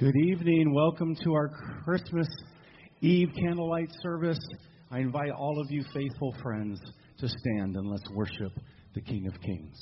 Good evening. Welcome to our Christmas Eve candlelight service. I invite all of you faithful friends to stand and let's worship the King of Kings.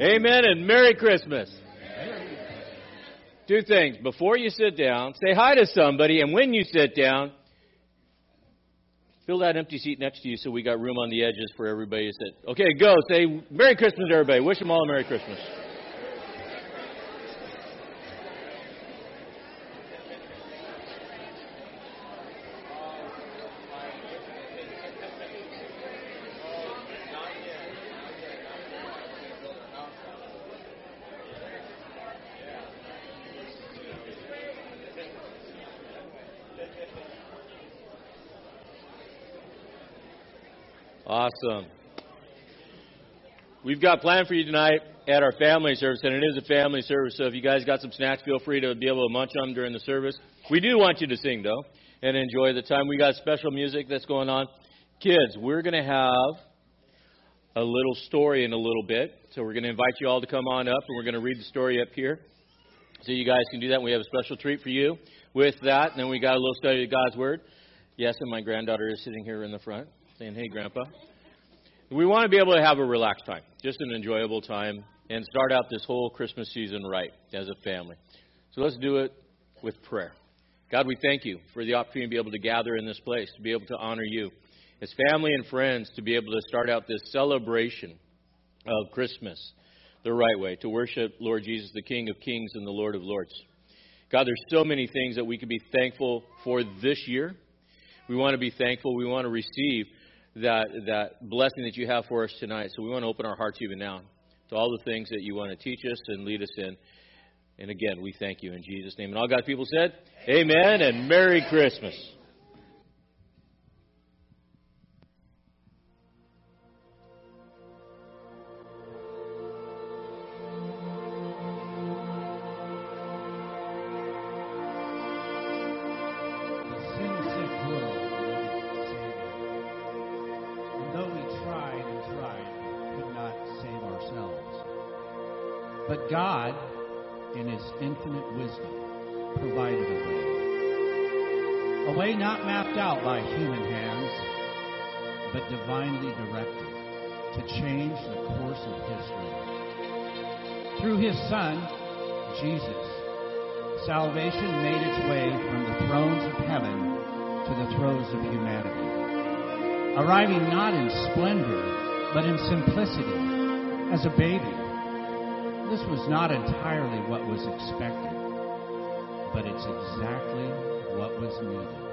Amen and Merry Christmas. Two things. Before you sit down, say hi to somebody, and when you sit down, fill that empty seat next to you so we got room on the edges for everybody to sit. Okay, go. Say Merry Christmas to everybody. Wish them all a Merry Christmas. Awesome. We've got planned for you tonight at our family service, and it is a family service, so if you guys got some snacks, feel free to be able to munch on them during the service. We do want you to sing, though, and enjoy the time. We got special music that's going on. Kids, we're going to have a little story in a little bit, so we're going to invite you all to come on up, and we're going to read the story up here. So you guys can do that. We have a special treat for you with that, and then we got a little study of God's Word. Yes, and my granddaughter is sitting here in the front saying, Hey, Grandpa. We want to be able to have a relaxed time, just an enjoyable time, and start out this whole Christmas season right as a family. So let's do it with prayer. God, we thank you for the opportunity to be able to gather in this place, to be able to honor you as family and friends, to be able to start out this celebration of Christmas the right way, to worship Lord Jesus, the King of Kings and the Lord of Lords. God, there's so many things that we can be thankful for this year. We want to be thankful. We want to receive that, that blessing that you have for us tonight. So we want to open our hearts even now to all the things that you want to teach us and lead us in. And again, we thank you in Jesus' name. And all God's people said, Amen and Merry Christmas. God, in His infinite wisdom, provided a way. A way not mapped out by human hands, but divinely directed to change the course of history. Through His Son, Jesus, salvation made its way from the thrones of heaven to the thrones of humanity, arriving not in splendor, but in simplicity, as a baby this was not entirely what was expected, but it's exactly what was needed.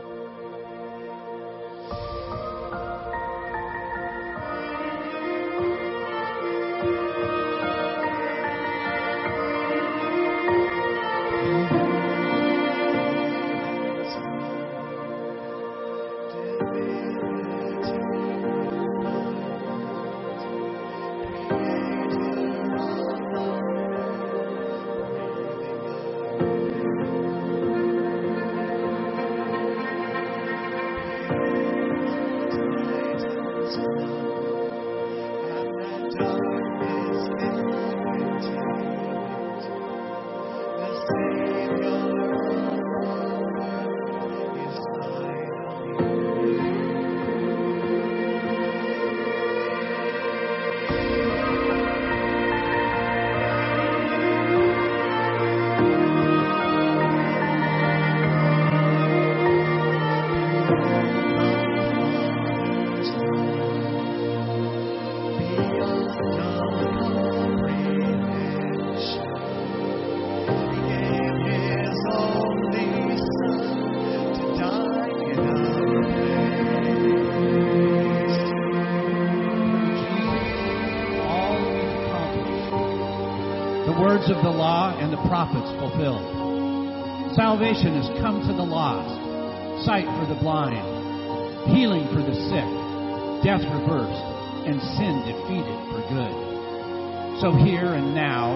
So here and now,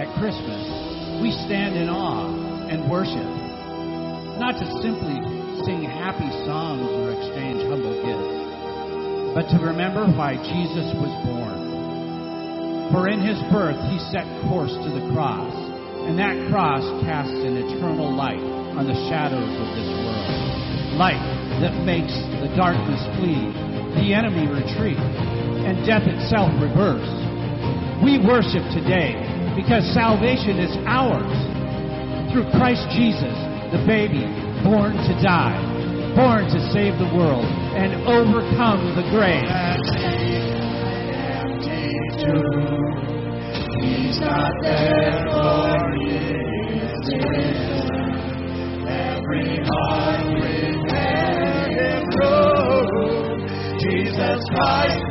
at Christmas, we stand in awe and worship, not to simply sing happy songs or exchange humble gifts, but to remember why Jesus was born for in his birth he set course to the cross, and that cross casts an eternal light on the shadows of this world. Light that makes the darkness flee, the enemy retreat, and death itself reverse. We worship today because salvation is ours through Christ Jesus, the baby born to die, born to save the world and overcome the grave. He's not there for. Every heart. Jesus Christ,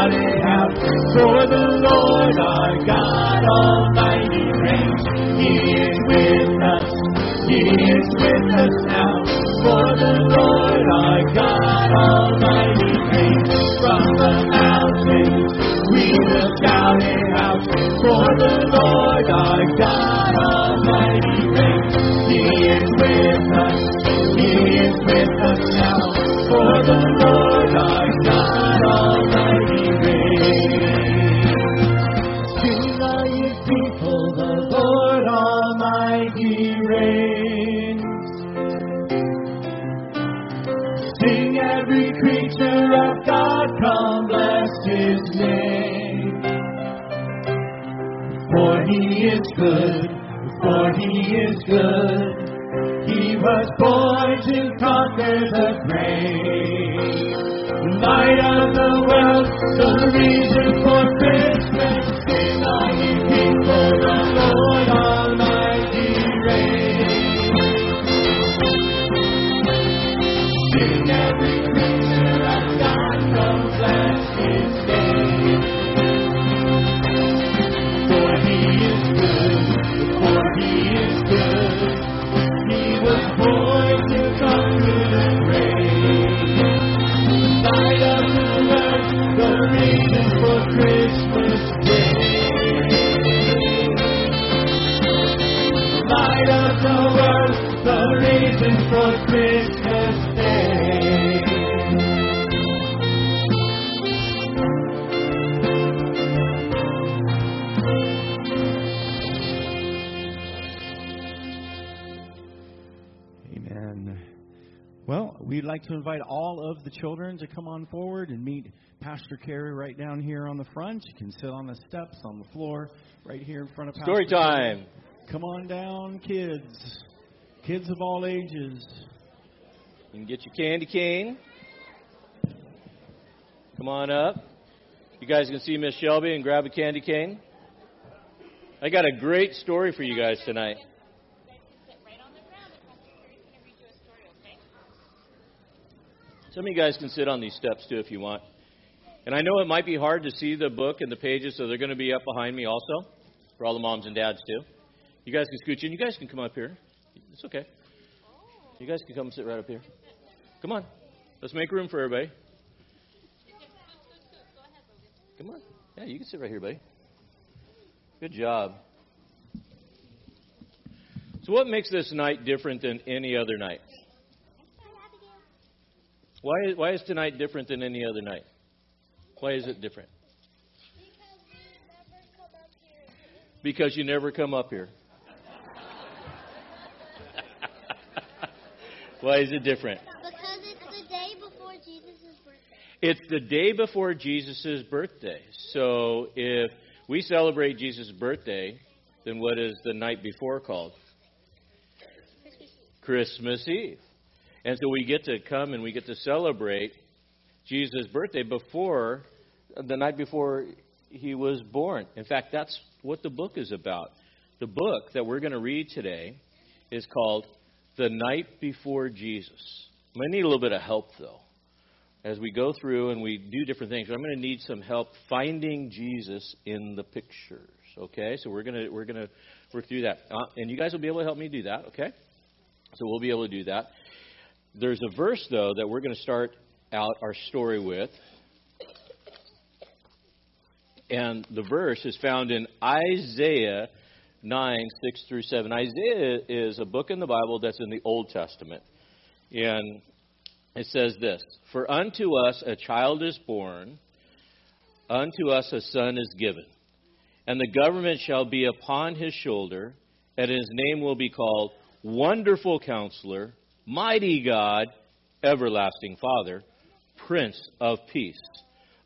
For the Lord our God Almighty reigns. He is with us. He is with us Pastor Cary right down here on the front. You can sit on the steps, on the floor, right here in front of Pastor Story Cary. time. Come on down, kids. Kids of all ages. You can get your candy cane. Come on up. You guys can see Miss Shelby and grab a candy cane. I got a great story for you guys tonight. Some of you guys can sit on these steps too if you want. And I know it might be hard to see the book and the pages, so they're going to be up behind me also, for all the moms and dads too. You guys can scooch in. You guys can come up here. It's okay. You guys can come sit right up here. Come on. Let's make room for everybody. Come on. Yeah, you can sit right here, buddy. Good job. So, what makes this night different than any other night? Why, why is tonight different than any other night? Why is it different? Because you never come up here. Why is it different? Because it's the day before Jesus' birthday. It's the day before Jesus' birthday. So if we celebrate Jesus' birthday, then what is the night before called? Christmas Eve. And so we get to come and we get to celebrate Jesus' birthday before, the night before he was born. In fact, that's what the book is about. The book that we're going to read today is called The Night Before Jesus. I might need a little bit of help, though. As we go through and we do different things, I'm going to need some help finding Jesus in the pictures. Okay, so we're going to we're going to work through that, uh, and you guys will be able to help me do that. Okay, so we'll be able to do that. There's a verse though that we're going to start out our story with, and the verse is found in Isaiah 9, 6 through 7. Isaiah is a book in the Bible that's in the Old Testament. And it says this For unto us a child is born, unto us a son is given, and the government shall be upon his shoulder, and his name will be called Wonderful Counselor, Mighty God, Everlasting Father, Prince of Peace.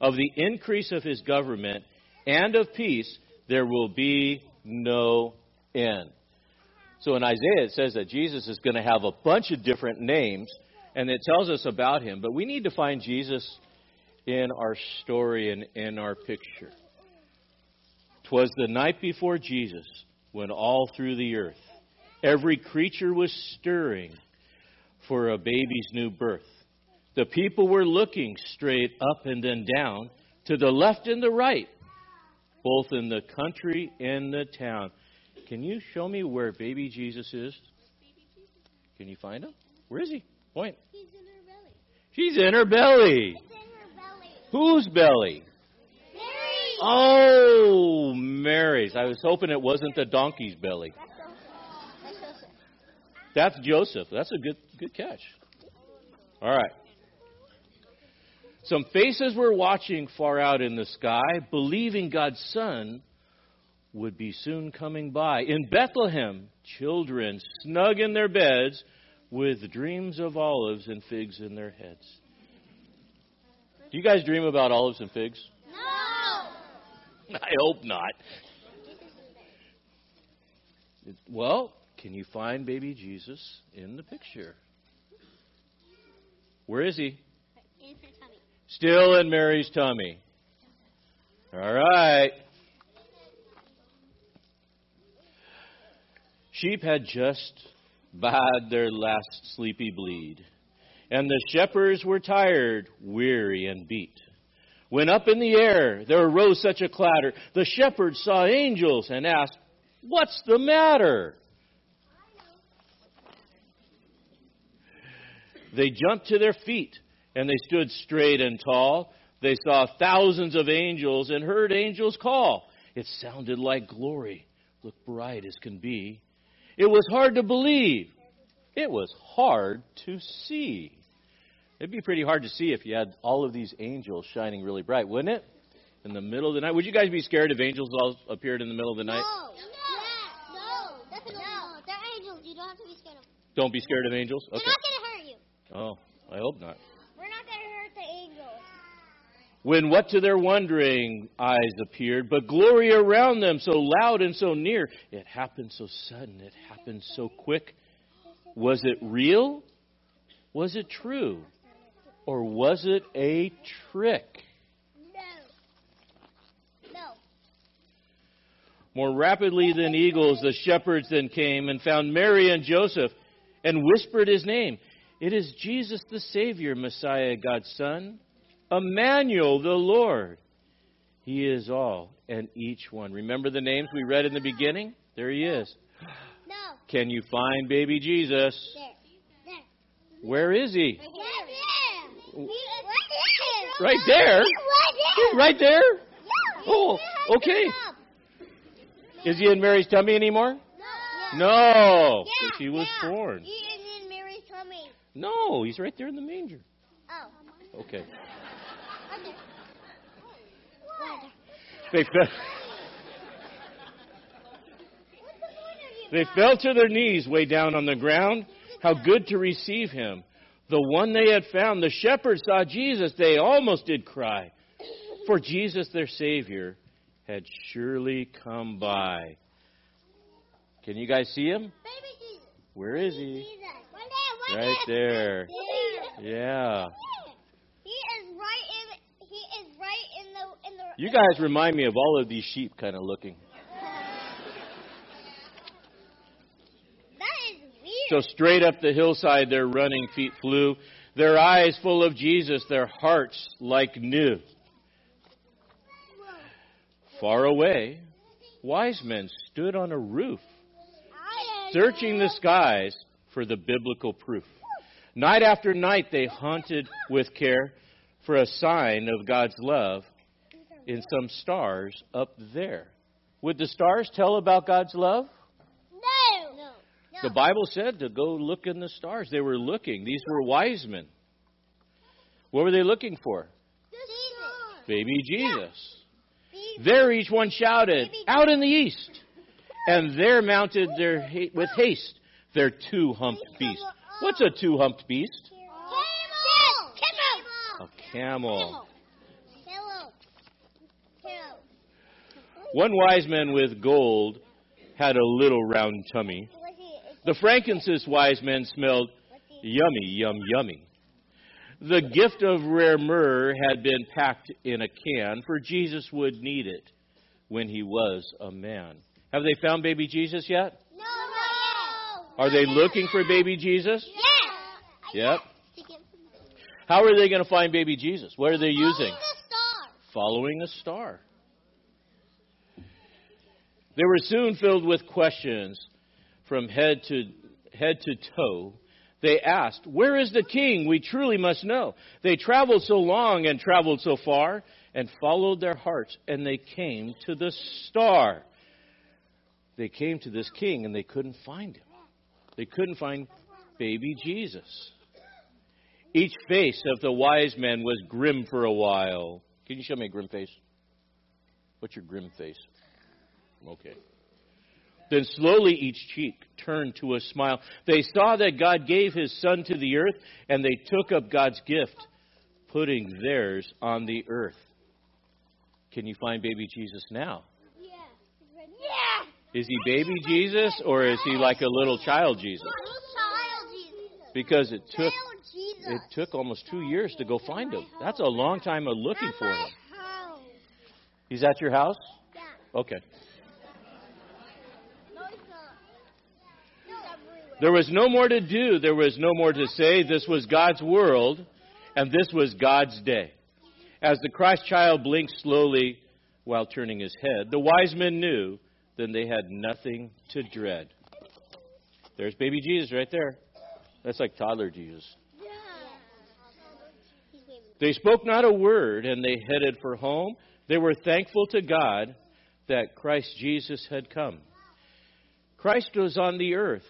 Of the increase of his government and of peace there will be no end. So in Isaiah, it says that Jesus is going to have a bunch of different names, and it tells us about him. But we need to find Jesus in our story and in our picture. Twas the night before Jesus when all through the earth every creature was stirring for a baby's new birth. The people were looking straight up and then down, to the left and the right, both in the country and the town. Can you show me where baby Jesus is? Can you find him? Where is he? Point. He's in her belly. She's in her belly. It's in her belly. Whose belly? Oh, Mary's. I was hoping it wasn't the donkey's belly. That's Joseph. That's a good good catch. All right. Some faces were watching far out in the sky, believing God's Son would be soon coming by. In Bethlehem, children snug in their beds with dreams of olives and figs in their heads. Do you guys dream about olives and figs? No. I hope not. Well, can you find baby Jesus in the picture? Where is he? Still in Mary's tummy. All right. Sheep had just bade their last sleepy bleed, and the shepherds were tired, weary, and beat. When up in the air there arose such a clatter, the shepherds saw angels and asked, What's the matter? They jumped to their feet and they stood straight and tall. They saw thousands of angels and heard angels call. It sounded like glory, looked bright as can be. It was hard to believe. It was hard to see. It'd be pretty hard to see if you had all of these angels shining really bright, wouldn't it? In the middle of the night. Would you guys be scared if angels all appeared in the middle of the night? No. Yeah. No. Definitely no. They're angels. You don't have to be scared of them. Don't be scared of angels? They're not going to hurt you. Oh, I hope not going to hurt the angels. When what to their wondering eyes appeared, but glory around them so loud and so near. It happened so sudden, it happened so quick. Was it real? Was it true? Or was it a trick? No. No. More rapidly than eagles, the shepherds then came and found Mary and Joseph and whispered his name. It is Jesus the Savior, Messiah, God's Son, Emmanuel, the Lord. He is all and each one. Remember the names we read in the beginning? There he is. No. Can you find baby Jesus? There. There. Where is he? Right there. Right there? Right there? Oh, okay. Is he in Mary's tummy anymore? No. No. She was born. He is in Mary's tummy. No, he's right there in the manger. Oh. Okay. Right there. What? They fell, What's the point of you? they fell to their knees way down on the ground. How good to receive him. The one they had found. The shepherds saw Jesus. They almost did cry. For Jesus, their Savior, had surely come by. Can you guys see him? Baby Jesus. Where is he? Jesus. Right there. Right there. There. Yeah. He is right in. He is right in the in the You guys remind me of all of these sheep kind of looking. That is weird. So straight up the hillside their running feet flew, their eyes full of Jesus, their hearts like new. Far away, wise men stood on a roof, searching the skies for the biblical proof. Night after night they hunted with care for a sign of God's love in some stars up there. Would the stars tell about God's love? No. No. The Bible said to go look in the stars. They were looking. These were wise men. What were they looking for? Jesus. Baby Jesus. Jesus. There each one shouted, Out in the east! And there mounted their ha- with haste their two humped beast. What's a two humped beast? Camel. A camel. Camel. Camel. One wise man with gold had a little round tummy. The frankincense wise men smelled yummy, yum, yummy. The gift of rare myrrh had been packed in a can, for Jesus would need it when he was a man. Have they found baby Jesus yet? No. Are they looking for baby Jesus? Yes. Yep. How are they going to find baby Jesus? What are they using? The star. Following a star. They were soon filled with questions from head to head to toe. They asked, "Where is the king? We truly must know." They traveled so long and traveled so far and followed their hearts and they came to the star. They came to this king and they couldn't find him. They couldn't find baby Jesus. Each face of the wise men was grim for a while. Can you show me a grim face? What's your grim face? Okay. Then slowly each cheek turned to a smile. They saw that God gave his son to the earth, and they took up God's gift, putting theirs on the earth. Can you find baby Jesus now? Yeah. Is he baby Jesus, or is he like a little child Jesus? Child Jesus. Because it took it took almost two years to go find him. That's a long time of looking for him. He's at your house? Yeah. Okay. No, it's not. No. It's everywhere. There was no more to do. There was no more to say. This was God's world, and this was God's day. As the Christ child blinked slowly while turning his head, the wise men knew then they had nothing to dread. There's baby Jesus right there. That's like toddler Jesus. They spoke not a word, and they headed for home. They were thankful to God that Christ Jesus had come. Christ was on the earth,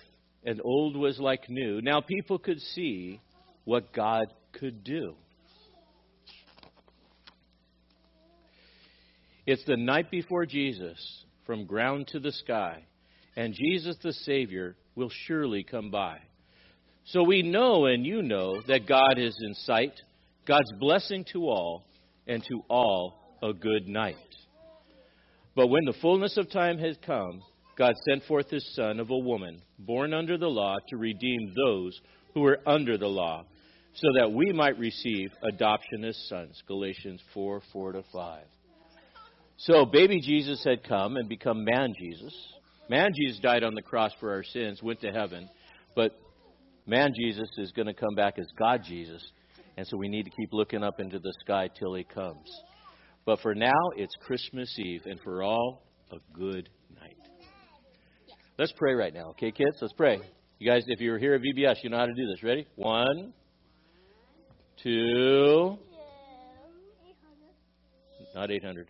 and old was like new. Now people could see what God could do. It's the night before Jesus, from ground to the sky, and Jesus the Savior will surely come by. So we know and you know that God is in sight, God's blessing to all, and to all a good night. But when the fullness of time has come, God sent forth his Son of a woman, born under the law, to redeem those who were under the law, so that we might receive adoption as sons. Galatians 4 4 to 5. So, baby Jesus had come and become man Jesus. Man Jesus died on the cross for our sins, went to heaven, but man Jesus is going to come back as God Jesus, and so we need to keep looking up into the sky till he comes. But for now, it's Christmas Eve, and for all, a good. Let's pray right now, okay, kids? Let's pray. You guys, if you're here at VBS, you know how to do this. Ready? One, two, not 800.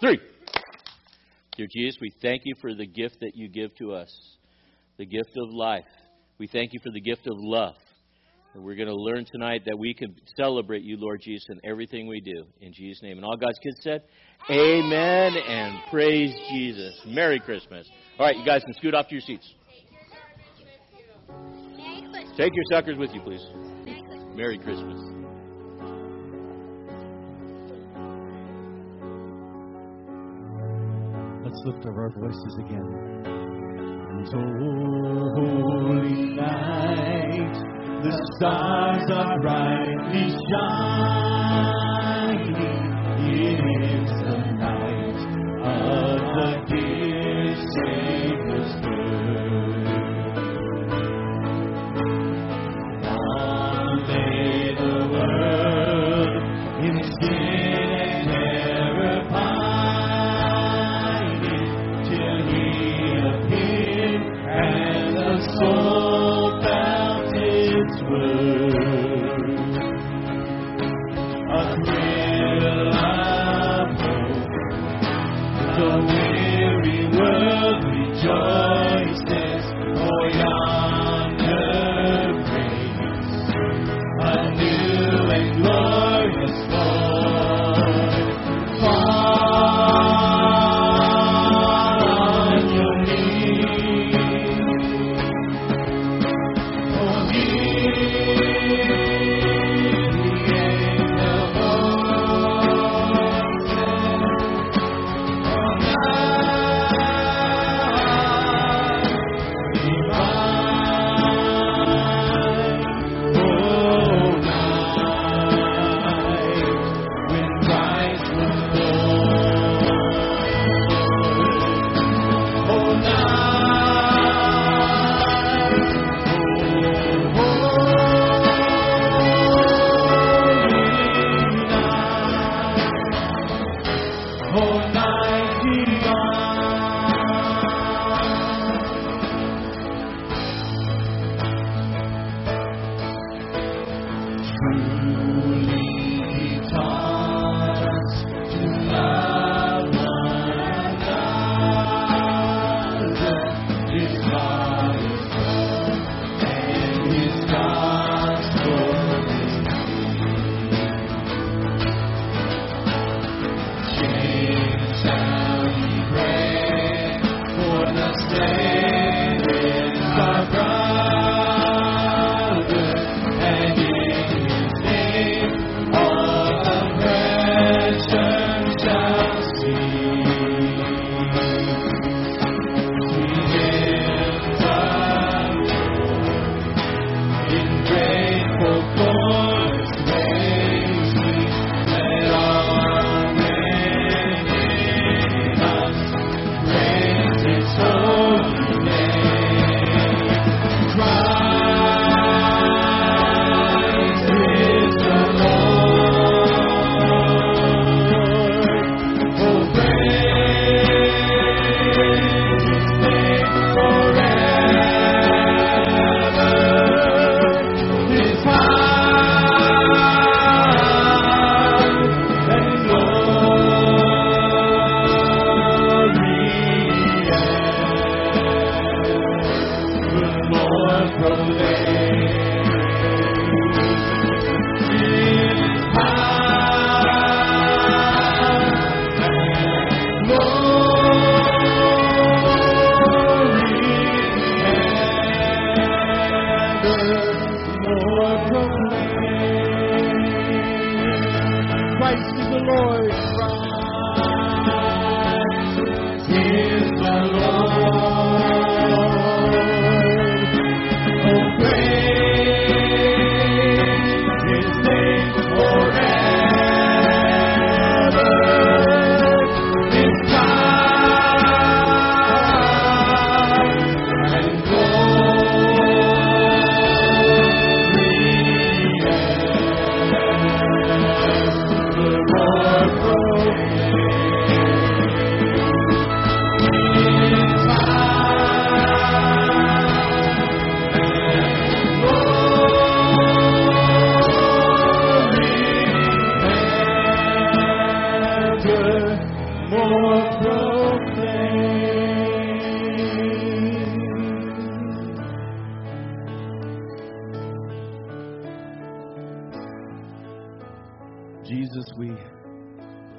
Three. Dear Jesus, we thank you for the gift that you give to us, the gift of life. We thank you for the gift of love. And we're going to learn tonight that we can celebrate you, Lord Jesus, in everything we do. In Jesus' name. And all God's kids said, Amen and praise Jesus. Merry Christmas. All right, you guys can scoot off to your seats. Take your suckers with you, please. Merry Christmas. Let's lift up our voices again. The stars are brightly shining.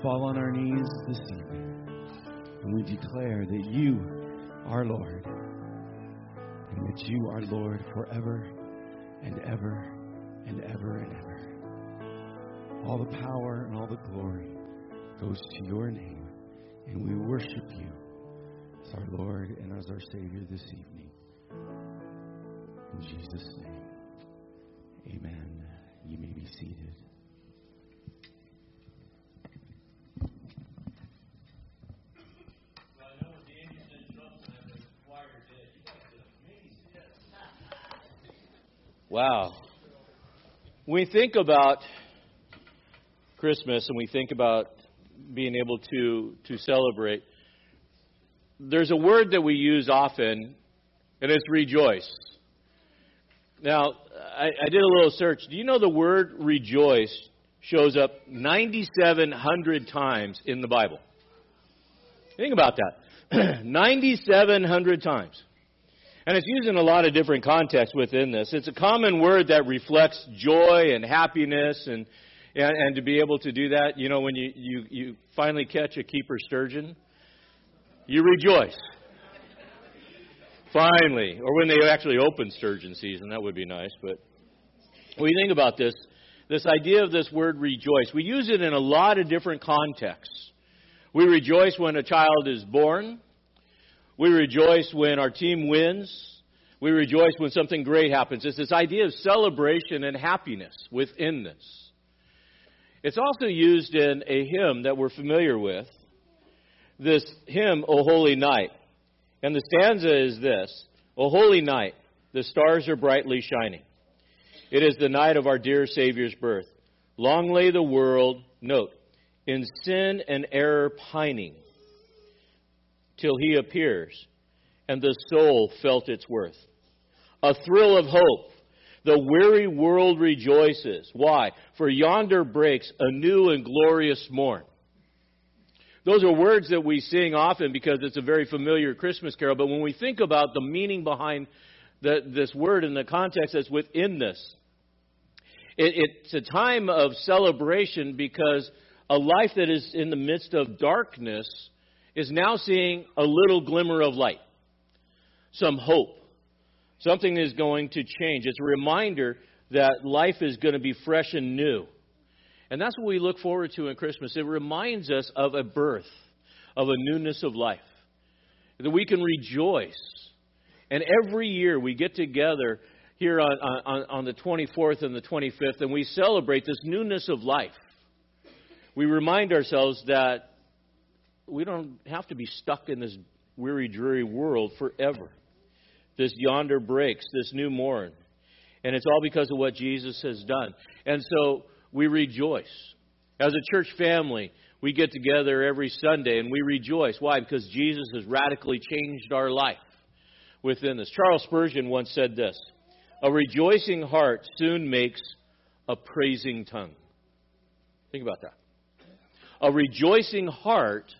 Fall on our knees this evening and we declare that you are Lord and that you are Lord forever and ever and ever and ever. All the power and all the glory goes to your name, and we worship you as our Lord and as our Savior this evening. In Jesus' name, amen. You may be seated. Wow. We think about Christmas and we think about being able to, to celebrate, there's a word that we use often, and it's rejoice. Now, I, I did a little search. Do you know the word rejoice shows up 9,700 times in the Bible? Think about that. 9,700 times. And it's used in a lot of different contexts within this. It's a common word that reflects joy and happiness and, and, and to be able to do that, you know, when you, you, you finally catch a keeper sturgeon, you rejoice. Finally. Or when they actually open sturgeon season, that would be nice. But when you think about this, this idea of this word rejoice, we use it in a lot of different contexts. We rejoice when a child is born. We rejoice when our team wins. We rejoice when something great happens. It's this idea of celebration and happiness within this. It's also used in a hymn that we're familiar with. This hymn, O Holy Night. And the stanza is this O holy night, the stars are brightly shining. It is the night of our dear Savior's birth. Long lay the world, note, in sin and error pining, till he appears, and the soul felt its worth. A thrill of hope. The weary world rejoices. Why? For yonder breaks a new and glorious morn. Those are words that we sing often because it's a very familiar Christmas carol, but when we think about the meaning behind the, this word and the context that's within this, it, it's a time of celebration because a life that is in the midst of darkness is now seeing a little glimmer of light, some hope. Something is going to change. It's a reminder that life is going to be fresh and new. And that's what we look forward to in Christmas. It reminds us of a birth, of a newness of life, that we can rejoice. And every year we get together here on, on, on the 24th and the 25th and we celebrate this newness of life. We remind ourselves that we don't have to be stuck in this weary, dreary world forever. This yonder breaks, this new morn. And it's all because of what Jesus has done. And so we rejoice. As a church family, we get together every Sunday and we rejoice. Why? Because Jesus has radically changed our life within us. Charles Spurgeon once said this A rejoicing heart soon makes a praising tongue. Think about that. A rejoicing heart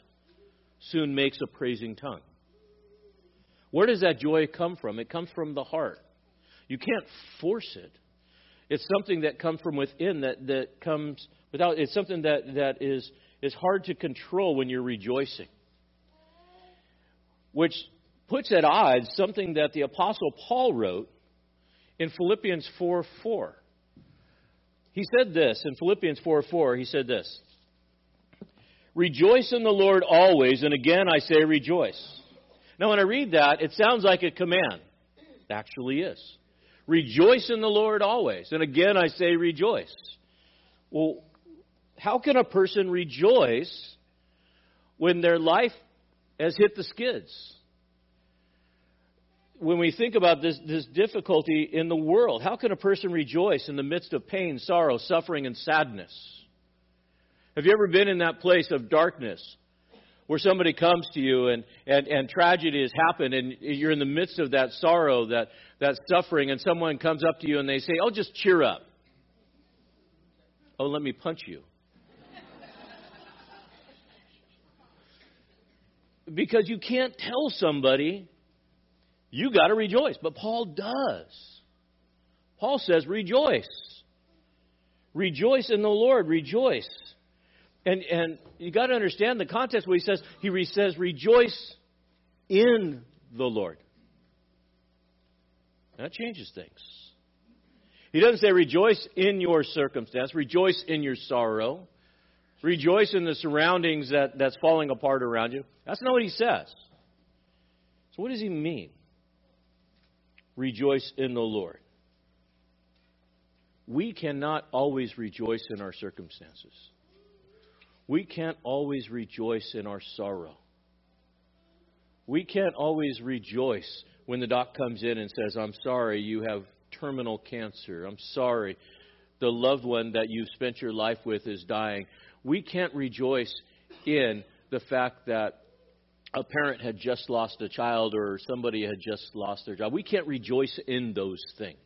soon makes a praising tongue. Where does that joy come from? It comes from the heart. You can't force it. It's something that comes from within that, that comes without it's something that, that is is hard to control when you're rejoicing. Which puts at odds something that the Apostle Paul wrote in Philippians 4 4. He said this in Philippians 4 4, he said this Rejoice in the Lord always, and again I say rejoice. Now, when I read that, it sounds like a command. It actually is. Rejoice in the Lord always. And again I say rejoice. Well, how can a person rejoice when their life has hit the skids? When we think about this, this difficulty in the world, how can a person rejoice in the midst of pain, sorrow, suffering, and sadness? Have you ever been in that place of darkness where somebody comes to you and, and, and tragedy has happened and you're in the midst of that sorrow, that, that suffering, and someone comes up to you and they say, Oh, just cheer up. Oh, let me punch you. because you can't tell somebody you got to rejoice. But Paul does. Paul says, Rejoice. Rejoice in the Lord. Rejoice. And, and you got to understand the context where he says, he says, rejoice in the Lord. That changes things. He doesn't say rejoice in your circumstance, rejoice in your sorrow, rejoice in the surroundings that, that's falling apart around you. That's not what he says. So, what does he mean? Rejoice in the Lord. We cannot always rejoice in our circumstances. We can't always rejoice in our sorrow. We can't always rejoice when the doc comes in and says, I'm sorry, you have terminal cancer. I'm sorry, the loved one that you've spent your life with is dying. We can't rejoice in the fact that a parent had just lost a child or somebody had just lost their job. We can't rejoice in those things.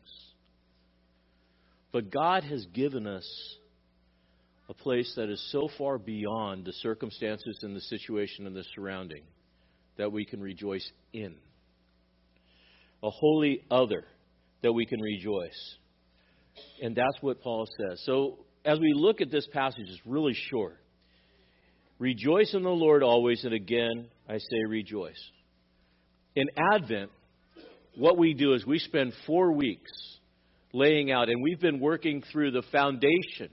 But God has given us a place that is so far beyond the circumstances and the situation and the surrounding that we can rejoice in. A holy other that we can rejoice. And that's what Paul says. So as we look at this passage, it's really short. Rejoice in the Lord always, and again, I say rejoice. In Advent, what we do is we spend four weeks laying out, and we've been working through the foundation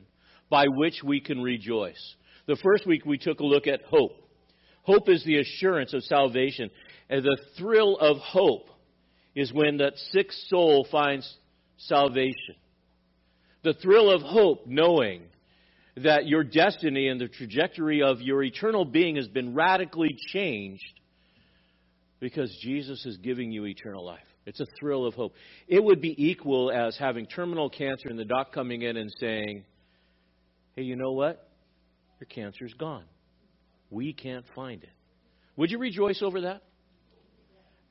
by which we can rejoice. The first week we took a look at hope. Hope is the assurance of salvation. And the thrill of hope is when that sick soul finds salvation. The thrill of hope, knowing that your destiny and the trajectory of your eternal being has been radically changed because Jesus is giving you eternal life. It's a thrill of hope. It would be equal as having terminal cancer and the doc coming in and saying, hey, you know what? Your cancer's gone. We can't find it. Would you rejoice over that?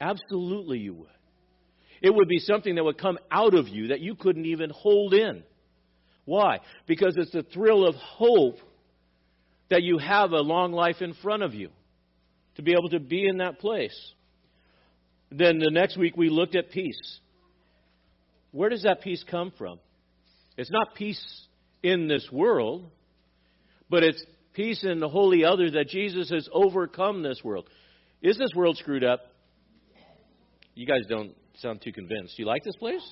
Absolutely, you would. It would be something that would come out of you that you couldn't even hold in. Why? Because it's the thrill of hope that you have a long life in front of you to be able to be in that place. Then the next week we looked at peace. Where does that peace come from? It's not peace in this world, but it's peace in the holy other that Jesus has overcome this world. Is this world screwed up? You guys don't sound too convinced. You like this place?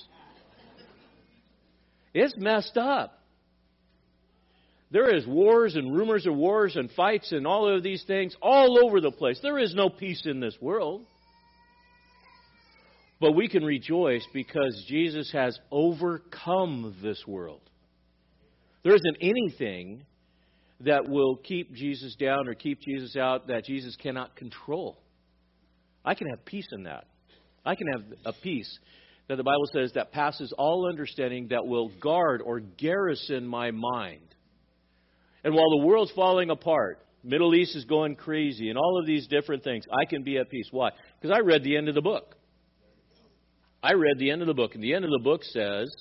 It's messed up. There is wars and rumors of wars and fights and all of these things all over the place. There is no peace in this world. But we can rejoice because Jesus has overcome this world. There isn't anything that will keep Jesus down or keep Jesus out that Jesus cannot control. I can have peace in that. I can have a peace that the Bible says that passes all understanding that will guard or garrison my mind. And while the world's falling apart, Middle East is going crazy, and all of these different things, I can be at peace. Why? Because I read the end of the book. I read the end of the book, and the end of the book says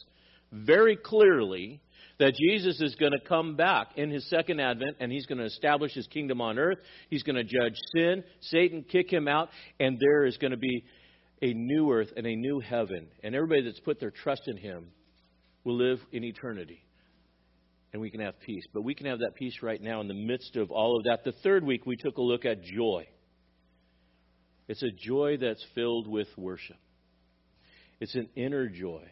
very clearly that Jesus is going to come back in his second advent and he's going to establish his kingdom on earth. He's going to judge sin, Satan kick him out, and there is going to be a new earth and a new heaven. And everybody that's put their trust in him will live in eternity. And we can have peace. But we can have that peace right now in the midst of all of that. The third week, we took a look at joy. It's a joy that's filled with worship, it's an inner joy.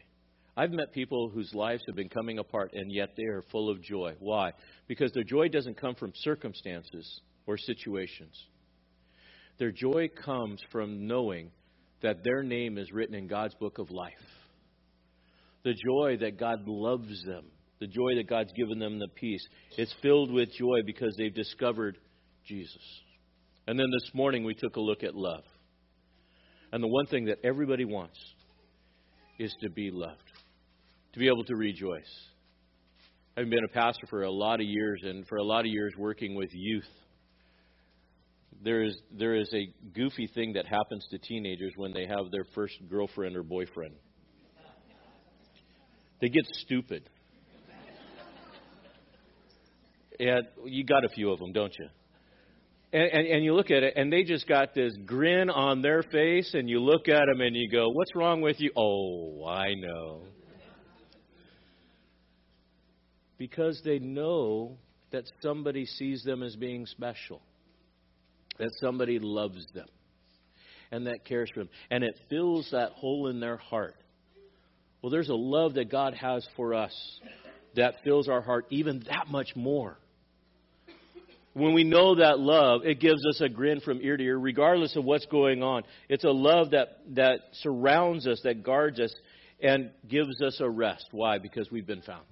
I've met people whose lives have been coming apart, and yet they are full of joy. Why? Because their joy doesn't come from circumstances or situations. Their joy comes from knowing that their name is written in God's book of life. The joy that God loves them, the joy that God's given them the peace. It's filled with joy because they've discovered Jesus. And then this morning we took a look at love. And the one thing that everybody wants is to be loved to be able to rejoice. I've been a pastor for a lot of years, and for a lot of years working with youth, there is there is a goofy thing that happens to teenagers when they have their first girlfriend or boyfriend. They get stupid. And you got a few of them, don't you? And, and, and, you look at it, and they just got this grin on their face, and you look at them and you go, What's wrong with you? Oh, I know because they know that somebody sees them as being special, that somebody loves them, and that cares for them. And it fills that hole in their heart. Well, there's a love that God has for us that fills our heart even that much more. When we know that love, it gives us a grin from ear to ear, regardless of what's going on. It's a love that, that surrounds us, that guards us, and gives us a rest. Why? Because we've been found.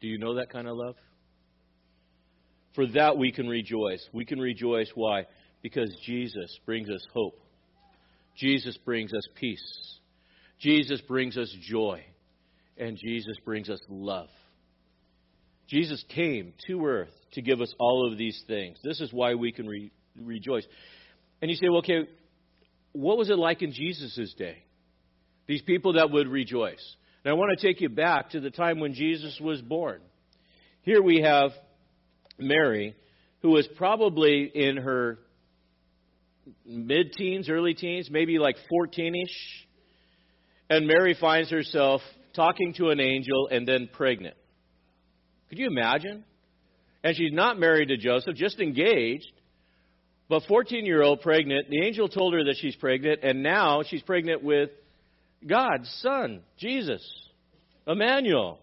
Do you know that kind of love? For that we can rejoice. We can rejoice. Why? Because Jesus brings us hope. Jesus brings us peace. Jesus brings us joy. And Jesus brings us love. Jesus came to earth to give us all of these things. This is why we can re- rejoice. And you say, well, okay, what was it like in Jesus' day? These people that would rejoice. And I want to take you back to the time when Jesus was born. Here we have Mary, who was probably in her mid teens, early teens, maybe like 14 ish. And Mary finds herself talking to an angel and then pregnant. Could you imagine? And she's not married to Joseph, just engaged. But 14 year old pregnant, the angel told her that she's pregnant, and now she's pregnant with God's Son, Jesus, Emmanuel.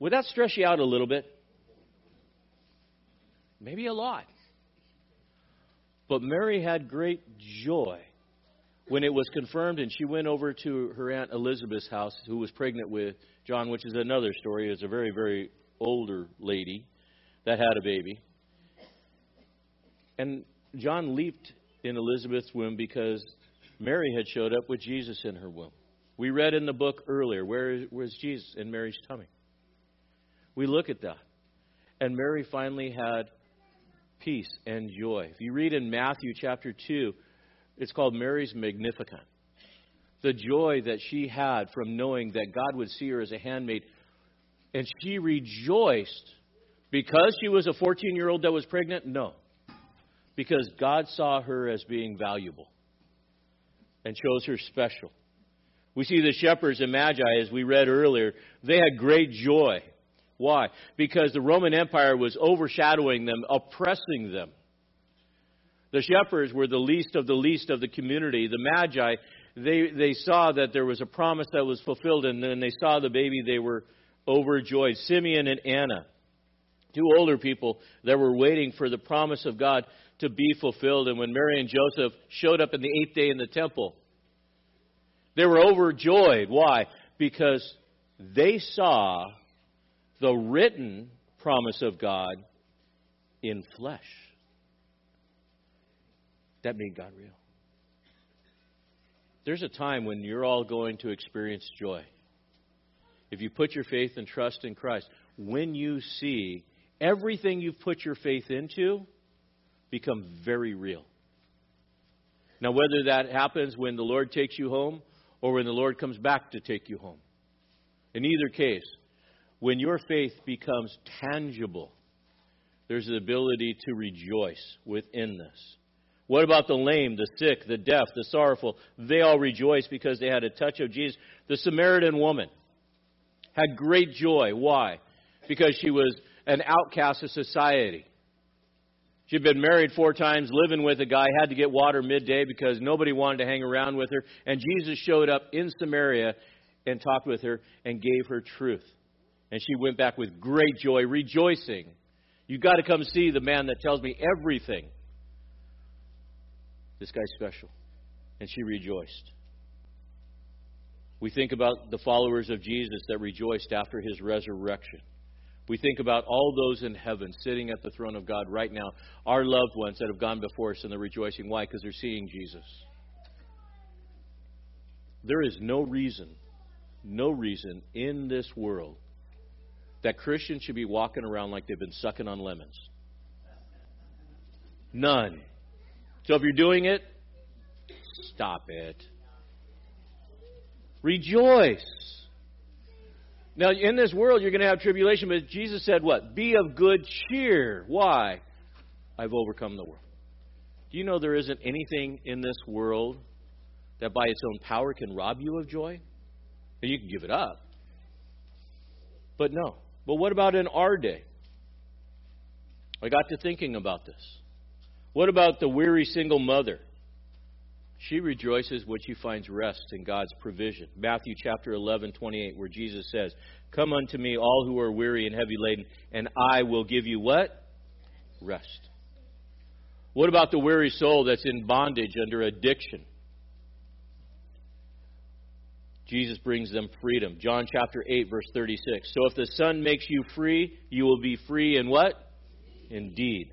Would that stress you out a little bit? Maybe a lot. But Mary had great joy when it was confirmed, and she went over to her Aunt Elizabeth's house, who was pregnant with John, which is another story. It's a very, very older lady that had a baby. And John leaped in Elizabeth's womb because Mary had showed up with Jesus in her womb. We read in the book earlier, where was Jesus in Mary's tummy? We look at that. And Mary finally had peace and joy. If you read in Matthew chapter 2, it's called Mary's Magnificat. The joy that she had from knowing that God would see her as a handmaid. And she rejoiced because she was a 14 year old that was pregnant? No. Because God saw her as being valuable and chose her special. We see the shepherds and magi, as we read earlier, they had great joy. Why? Because the Roman Empire was overshadowing them, oppressing them. The shepherds were the least of the least of the community. The magi, they, they saw that there was a promise that was fulfilled, and then they saw the baby, they were overjoyed. Simeon and Anna, two older people that were waiting for the promise of God to be fulfilled. And when Mary and Joseph showed up in the eighth day in the temple, they were overjoyed. Why? Because they saw the written promise of God in flesh. That made God real. There's a time when you're all going to experience joy. If you put your faith and trust in Christ, when you see everything you've put your faith into become very real. Now, whether that happens when the Lord takes you home or when the Lord comes back to take you home, in either case, when your faith becomes tangible, there's the ability to rejoice within this. What about the lame, the sick, the deaf, the sorrowful? They all rejoice because they had a touch of Jesus. The Samaritan woman had great joy. Why? Because she was an outcast of society. She'd been married four times, living with a guy, had to get water midday because nobody wanted to hang around with her. And Jesus showed up in Samaria and talked with her and gave her truth. And she went back with great joy, rejoicing. You've got to come see the man that tells me everything. This guy's special. And she rejoiced. We think about the followers of Jesus that rejoiced after his resurrection. We think about all those in heaven sitting at the throne of God right now, our loved ones that have gone before us and they're rejoicing. Why? Because they're seeing Jesus. There is no reason, no reason in this world that Christians should be walking around like they've been sucking on lemons. None. So if you're doing it, stop it. Rejoice. Now, in this world, you're going to have tribulation, but Jesus said what? Be of good cheer. Why? I've overcome the world. Do you know there isn't anything in this world that by its own power can rob you of joy? And you can give it up. But no. But what about in our day? I got to thinking about this. What about the weary single mother? She rejoices when she finds rest in God's provision. Matthew chapter 11, 28, where Jesus says, Come unto me, all who are weary and heavy laden, and I will give you what? Rest. What about the weary soul that's in bondage under addiction? Jesus brings them freedom. John chapter 8, verse 36. So if the Son makes you free, you will be free in what? Indeed.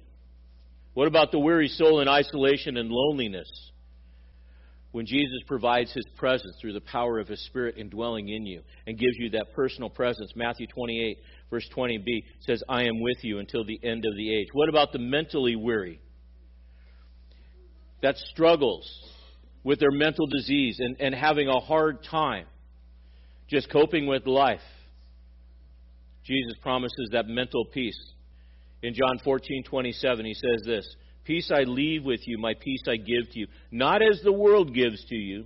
What about the weary soul in isolation and loneliness? When Jesus provides his presence through the power of his Spirit indwelling in you and gives you that personal presence. Matthew 28, verse 20b says, I am with you until the end of the age. What about the mentally weary? That struggles with their mental disease and, and having a hard time just coping with life. Jesus promises that mental peace. In John 14, 27, he says this Peace I leave with you, my peace I give to you, not as the world gives to you.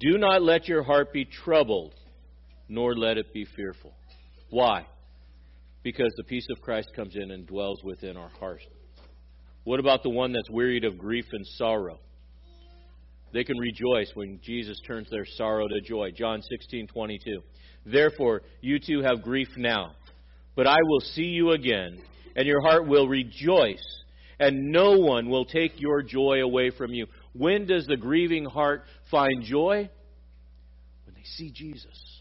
Do not let your heart be troubled, nor let it be fearful. Why? Because the peace of Christ comes in and dwells within our heart. What about the one that's wearied of grief and sorrow? They can rejoice when Jesus turns their sorrow to joy. John 16:22. Therefore, you too have grief now, but I will see you again, and your heart will rejoice and no one will take your joy away from you. When does the grieving heart find joy? When they see Jesus.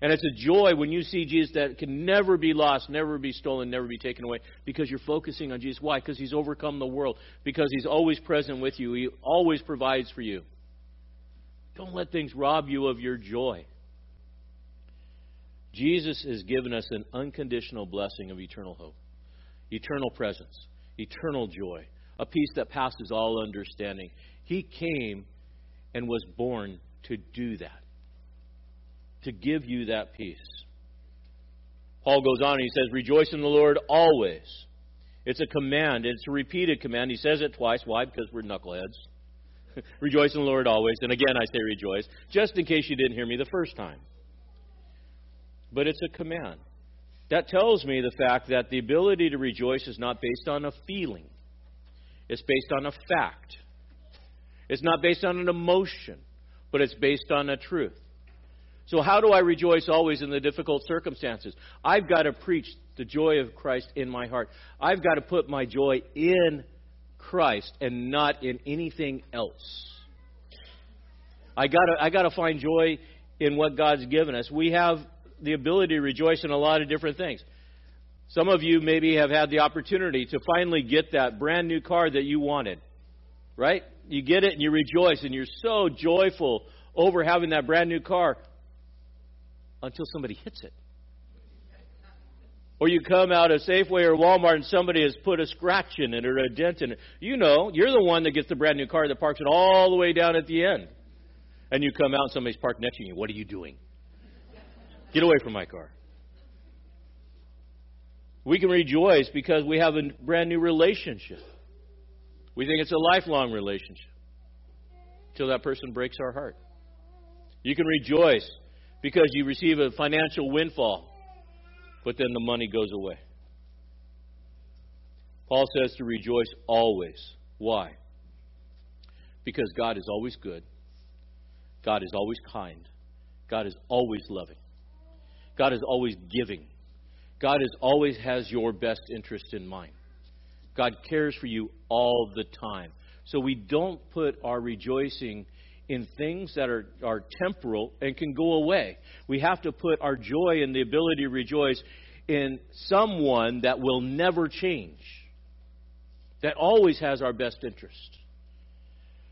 And it's a joy when you see Jesus that can never be lost, never be stolen, never be taken away because you're focusing on Jesus. Why? Because He's overcome the world, because He's always present with you, He always provides for you. Don't let things rob you of your joy. Jesus has given us an unconditional blessing of eternal hope, eternal presence, eternal joy, a peace that passes all understanding. He came and was born to do that, to give you that peace. Paul goes on and he says, Rejoice in the Lord always. It's a command, it's a repeated command. He says it twice. Why? Because we're knuckleheads. rejoice in the Lord always. And again, I say rejoice, just in case you didn't hear me the first time. But it's a command. That tells me the fact that the ability to rejoice is not based on a feeling, it's based on a fact. It's not based on an emotion, but it's based on a truth. So, how do I rejoice always in the difficult circumstances? I've got to preach the joy of Christ in my heart. I've got to put my joy in Christ and not in anything else. I got to I got to find joy in what God's given us. We have the ability to rejoice in a lot of different things. Some of you maybe have had the opportunity to finally get that brand new car that you wanted. Right? You get it and you rejoice and you're so joyful over having that brand new car until somebody hits it. Or you come out of Safeway or Walmart and somebody has put a scratch in it or a dent in it. You know, you're the one that gets the brand new car that parks it all the way down at the end. And you come out and somebody's parked next to you. What are you doing? Get away from my car. We can rejoice because we have a brand new relationship. We think it's a lifelong relationship until that person breaks our heart. You can rejoice because you receive a financial windfall, but then the money goes away. Paul says to rejoice always. Why? Because God is always good, God is always kind, God is always loving, God is always giving, God is always has your best interest in mind. God cares for you all the time. So we don't put our rejoicing in things that are, are temporal and can go away. We have to put our joy and the ability to rejoice in someone that will never change, that always has our best interest.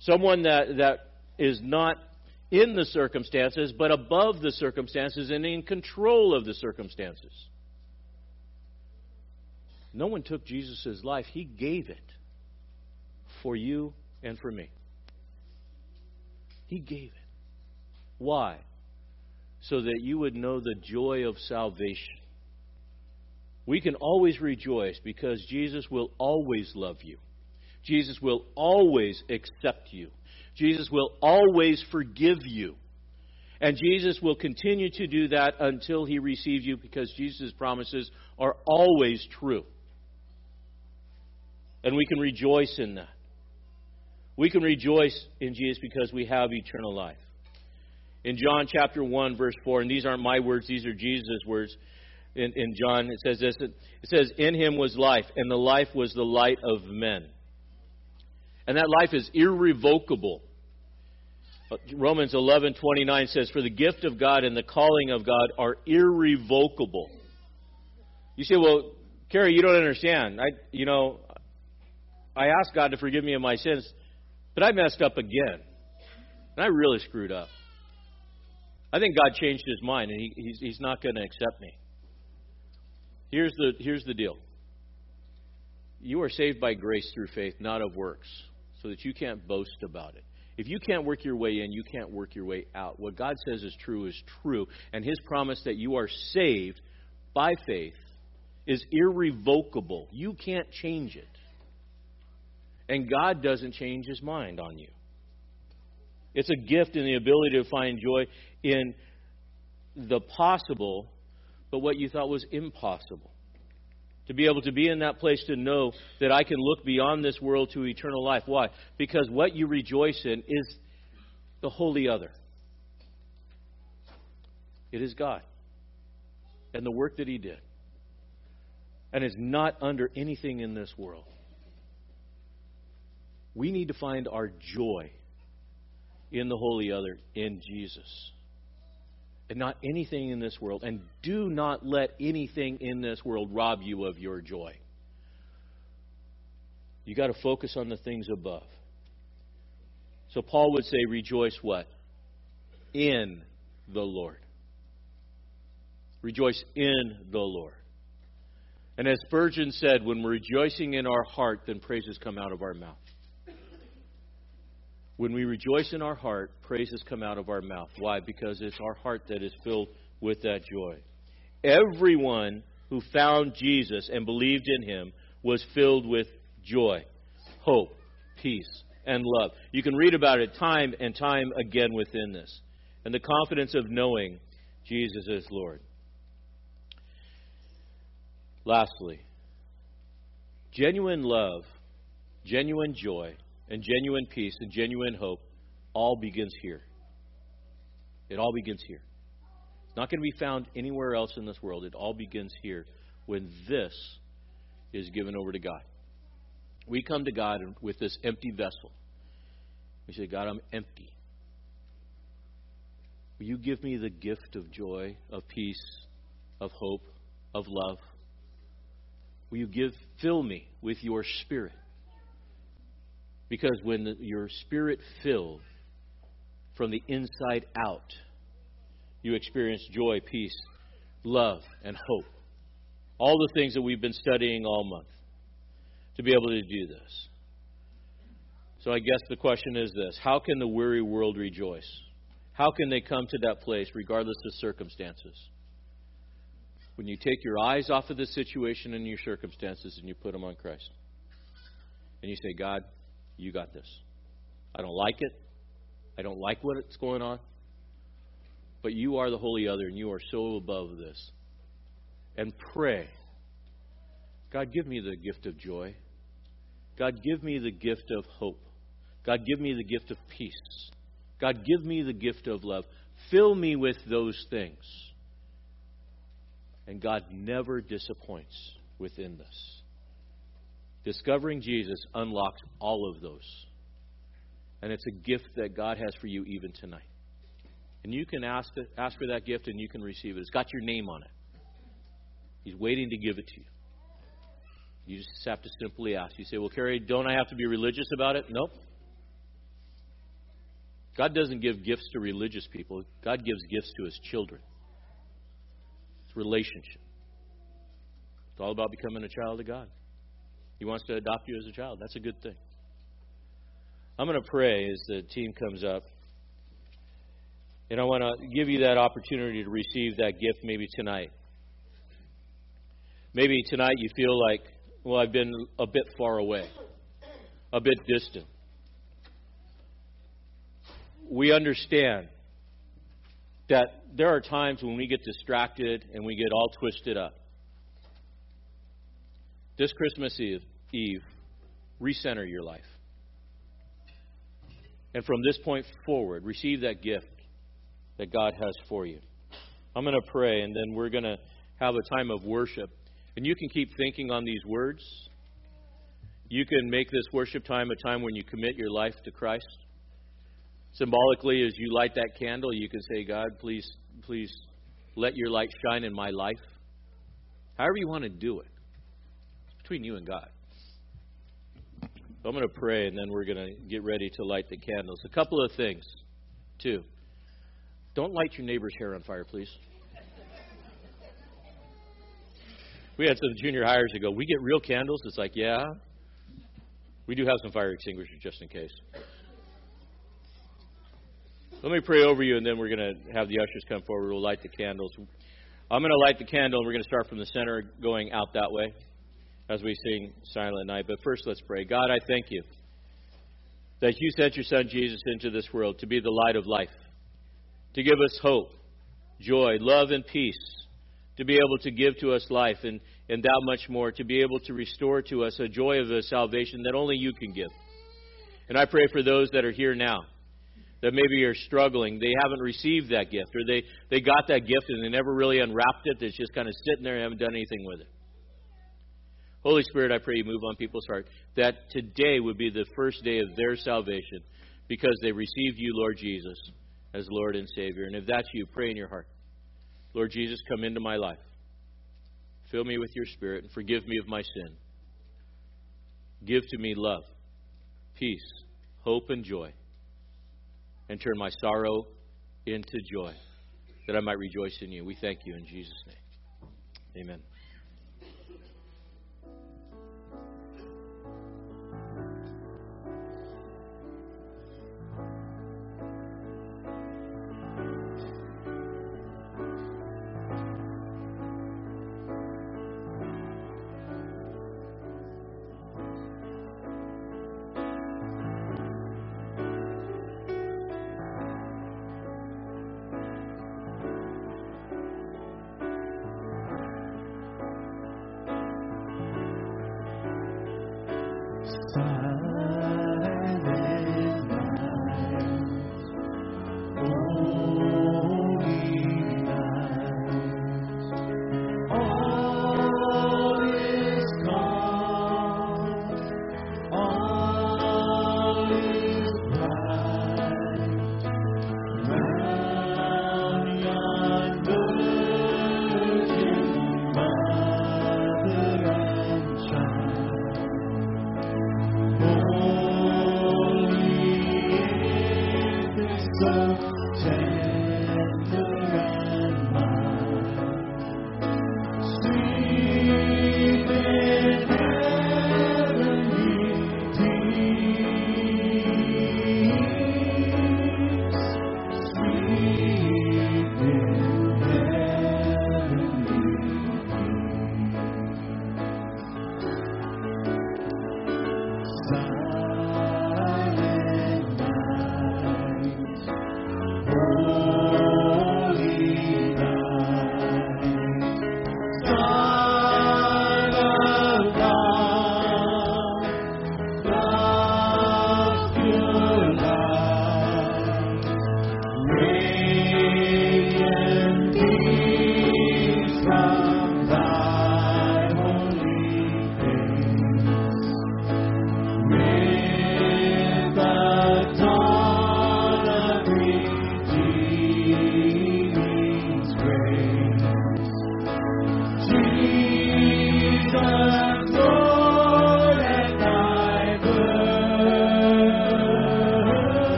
Someone that, that is not in the circumstances, but above the circumstances and in control of the circumstances. No one took Jesus' life, He gave it for you and for me. He gave it. Why? So that you would know the joy of salvation. We can always rejoice because Jesus will always love you. Jesus will always accept you. Jesus will always forgive you. And Jesus will continue to do that until he receives you because Jesus' promises are always true. And we can rejoice in that. We can rejoice in Jesus because we have eternal life. In John chapter 1, verse 4, and these aren't my words, these are Jesus' words. In, in John, it says this it says, In him was life, and the life was the light of men. And that life is irrevocable. Romans 11:29 says, "For the gift of God and the calling of God are irrevocable." You say, "Well, Cary, you don't understand. I, you know, I asked God to forgive me of my sins. But I messed up again. And I really screwed up. I think God changed his mind and he, he's, he's not going to accept me. Here's the, here's the deal you are saved by grace through faith, not of works, so that you can't boast about it. If you can't work your way in, you can't work your way out. What God says is true is true, and His promise that you are saved by faith is irrevocable. You can't change it. And God doesn't change his mind on you. It's a gift in the ability to find joy in the possible, but what you thought was impossible. To be able to be in that place to know that I can look beyond this world to eternal life. Why? Because what you rejoice in is the holy other. It is God and the work that He did. And is not under anything in this world. We need to find our joy in the Holy Other, in Jesus. And not anything in this world. And do not let anything in this world rob you of your joy. You got to focus on the things above. So Paul would say, rejoice what? In the Lord. Rejoice in the Lord. And as Spurgeon said, when we're rejoicing in our heart, then praises come out of our mouth. When we rejoice in our heart, praises come out of our mouth. Why? Because it's our heart that is filled with that joy. Everyone who found Jesus and believed in him was filled with joy, hope, peace, and love. You can read about it time and time again within this. And the confidence of knowing Jesus is Lord. Lastly, genuine love, genuine joy, and genuine peace and genuine hope all begins here. It all begins here. It's not going to be found anywhere else in this world. It all begins here when this is given over to God. We come to God with this empty vessel. We say, God, I'm empty. Will you give me the gift of joy, of peace, of hope, of love? Will you give fill me with your spirit? Because when the, your spirit filled from the inside out, you experience joy, peace, love, and hope. All the things that we've been studying all month to be able to do this. So I guess the question is this How can the weary world rejoice? How can they come to that place regardless of circumstances? When you take your eyes off of the situation and your circumstances and you put them on Christ. And you say, God, you got this. I don't like it. I don't like what's going on. But you are the holy other and you are so above this. And pray. God, give me the gift of joy. God, give me the gift of hope. God, give me the gift of peace. God, give me the gift of love. Fill me with those things. And God never disappoints within this. Discovering Jesus unlocks all of those. And it's a gift that God has for you even tonight. And you can ask, ask for that gift and you can receive it. It's got your name on it. He's waiting to give it to you. You just have to simply ask. You say, Well, Cary, don't I have to be religious about it? Nope. God doesn't give gifts to religious people, God gives gifts to his children. It's relationship. It's all about becoming a child of God. He wants to adopt you as a child. That's a good thing. I'm going to pray as the team comes up. And I want to give you that opportunity to receive that gift maybe tonight. Maybe tonight you feel like well, I've been a bit far away, a bit distant. We understand that there are times when we get distracted and we get all twisted up. This Christmas Eve, Eve, recenter your life. And from this point forward, receive that gift that God has for you. I'm going to pray, and then we're going to have a time of worship. And you can keep thinking on these words. You can make this worship time a time when you commit your life to Christ. Symbolically, as you light that candle, you can say, God, please, please let your light shine in my life. However you want to do it. Between you and God. So I'm going to pray, and then we're going to get ready to light the candles. A couple of things, too. Don't light your neighbor's hair on fire, please. We had some junior hires that go, We get real candles? It's like, Yeah. We do have some fire extinguishers just in case. Let me pray over you, and then we're going to have the ushers come forward. We'll light the candles. I'm going to light the candle, and we're going to start from the center going out that way as we sing Silent Night. But first, let's pray. God, I thank you that you sent your Son Jesus into this world to be the light of life, to give us hope, joy, love, and peace to be able to give to us life and, and that much more, to be able to restore to us a joy of a salvation that only you can give. And I pray for those that are here now that maybe are struggling. They haven't received that gift, or they, they got that gift and they never really unwrapped it. It's just kind of sitting there and haven't done anything with it. Holy Spirit, I pray you move on people's heart that today would be the first day of their salvation because they received you, Lord Jesus, as Lord and Savior. And if that's you, pray in your heart. Lord Jesus, come into my life. Fill me with your Spirit and forgive me of my sin. Give to me love, peace, hope, and joy. And turn my sorrow into joy. that I might rejoice in you. We thank you in Jesus' name. Amen.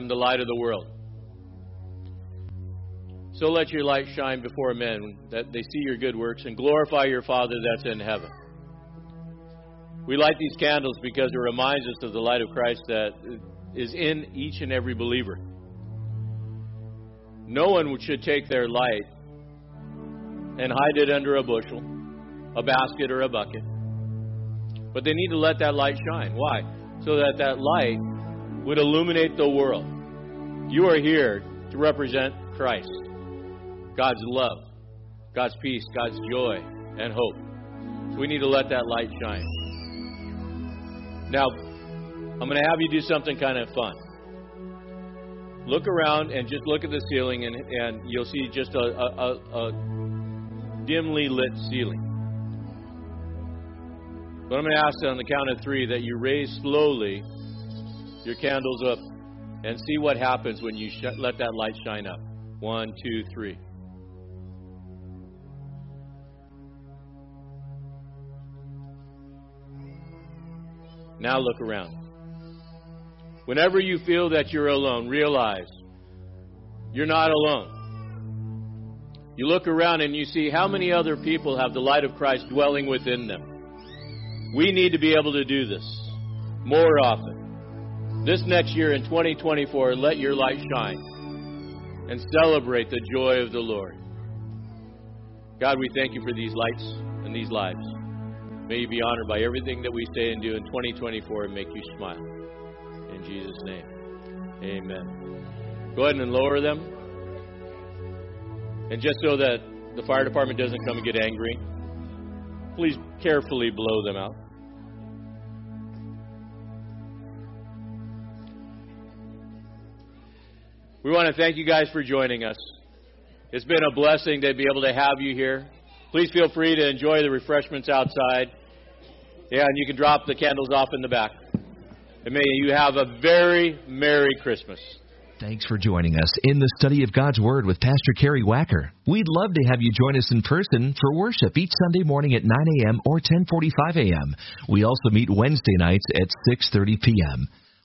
I'm the light of the world. So let your light shine before men, that they see your good works and glorify your Father that's in heaven. We light these candles because it reminds us of the light of Christ that is in each and every believer. No one should take their light and hide it under a bushel, a basket, or a bucket. But they need to let that light shine. Why? So that that light would illuminate the world. You are here to represent Christ, God's love, God's peace, God's joy, and hope. So we need to let that light shine. Now, I'm going to have you do something kind of fun. Look around and just look at the ceiling, and, and you'll see just a, a, a, dimly lit ceiling. But I'm going to ask on the count of three that you raise slowly your candles up and see what happens when you sh- let that light shine up. One, two, three. Now look around. Whenever you feel that you're alone, realize You're not alone. You look around and you see how many other people have the light of Christ dwelling within them. We need to be able to do this more often. This next year in 2024, let your light shine and celebrate the joy of the Lord. God, we thank you for these lights and these lives. May you be honored by everything that we say and do in 2024 and make you smile. In Jesus' name, amen. Go ahead and lower them. And just so that the fire department doesn't come and get angry, please carefully blow them out. We want to thank you guys for joining us. It's been a blessing to be able to have you here. Please feel free to enjoy the refreshments outside. Yeah, and you can drop the candles off in the back. And may you have a very Merry Christmas. Thanks for joining us in the study of God's Word with Pastor Cary Wacker. We'd love to have you join us in person for worship each Sunday morning at 9 a.m. or 10:45 a.m. We also meet Wednesday nights at 6:30 p.m.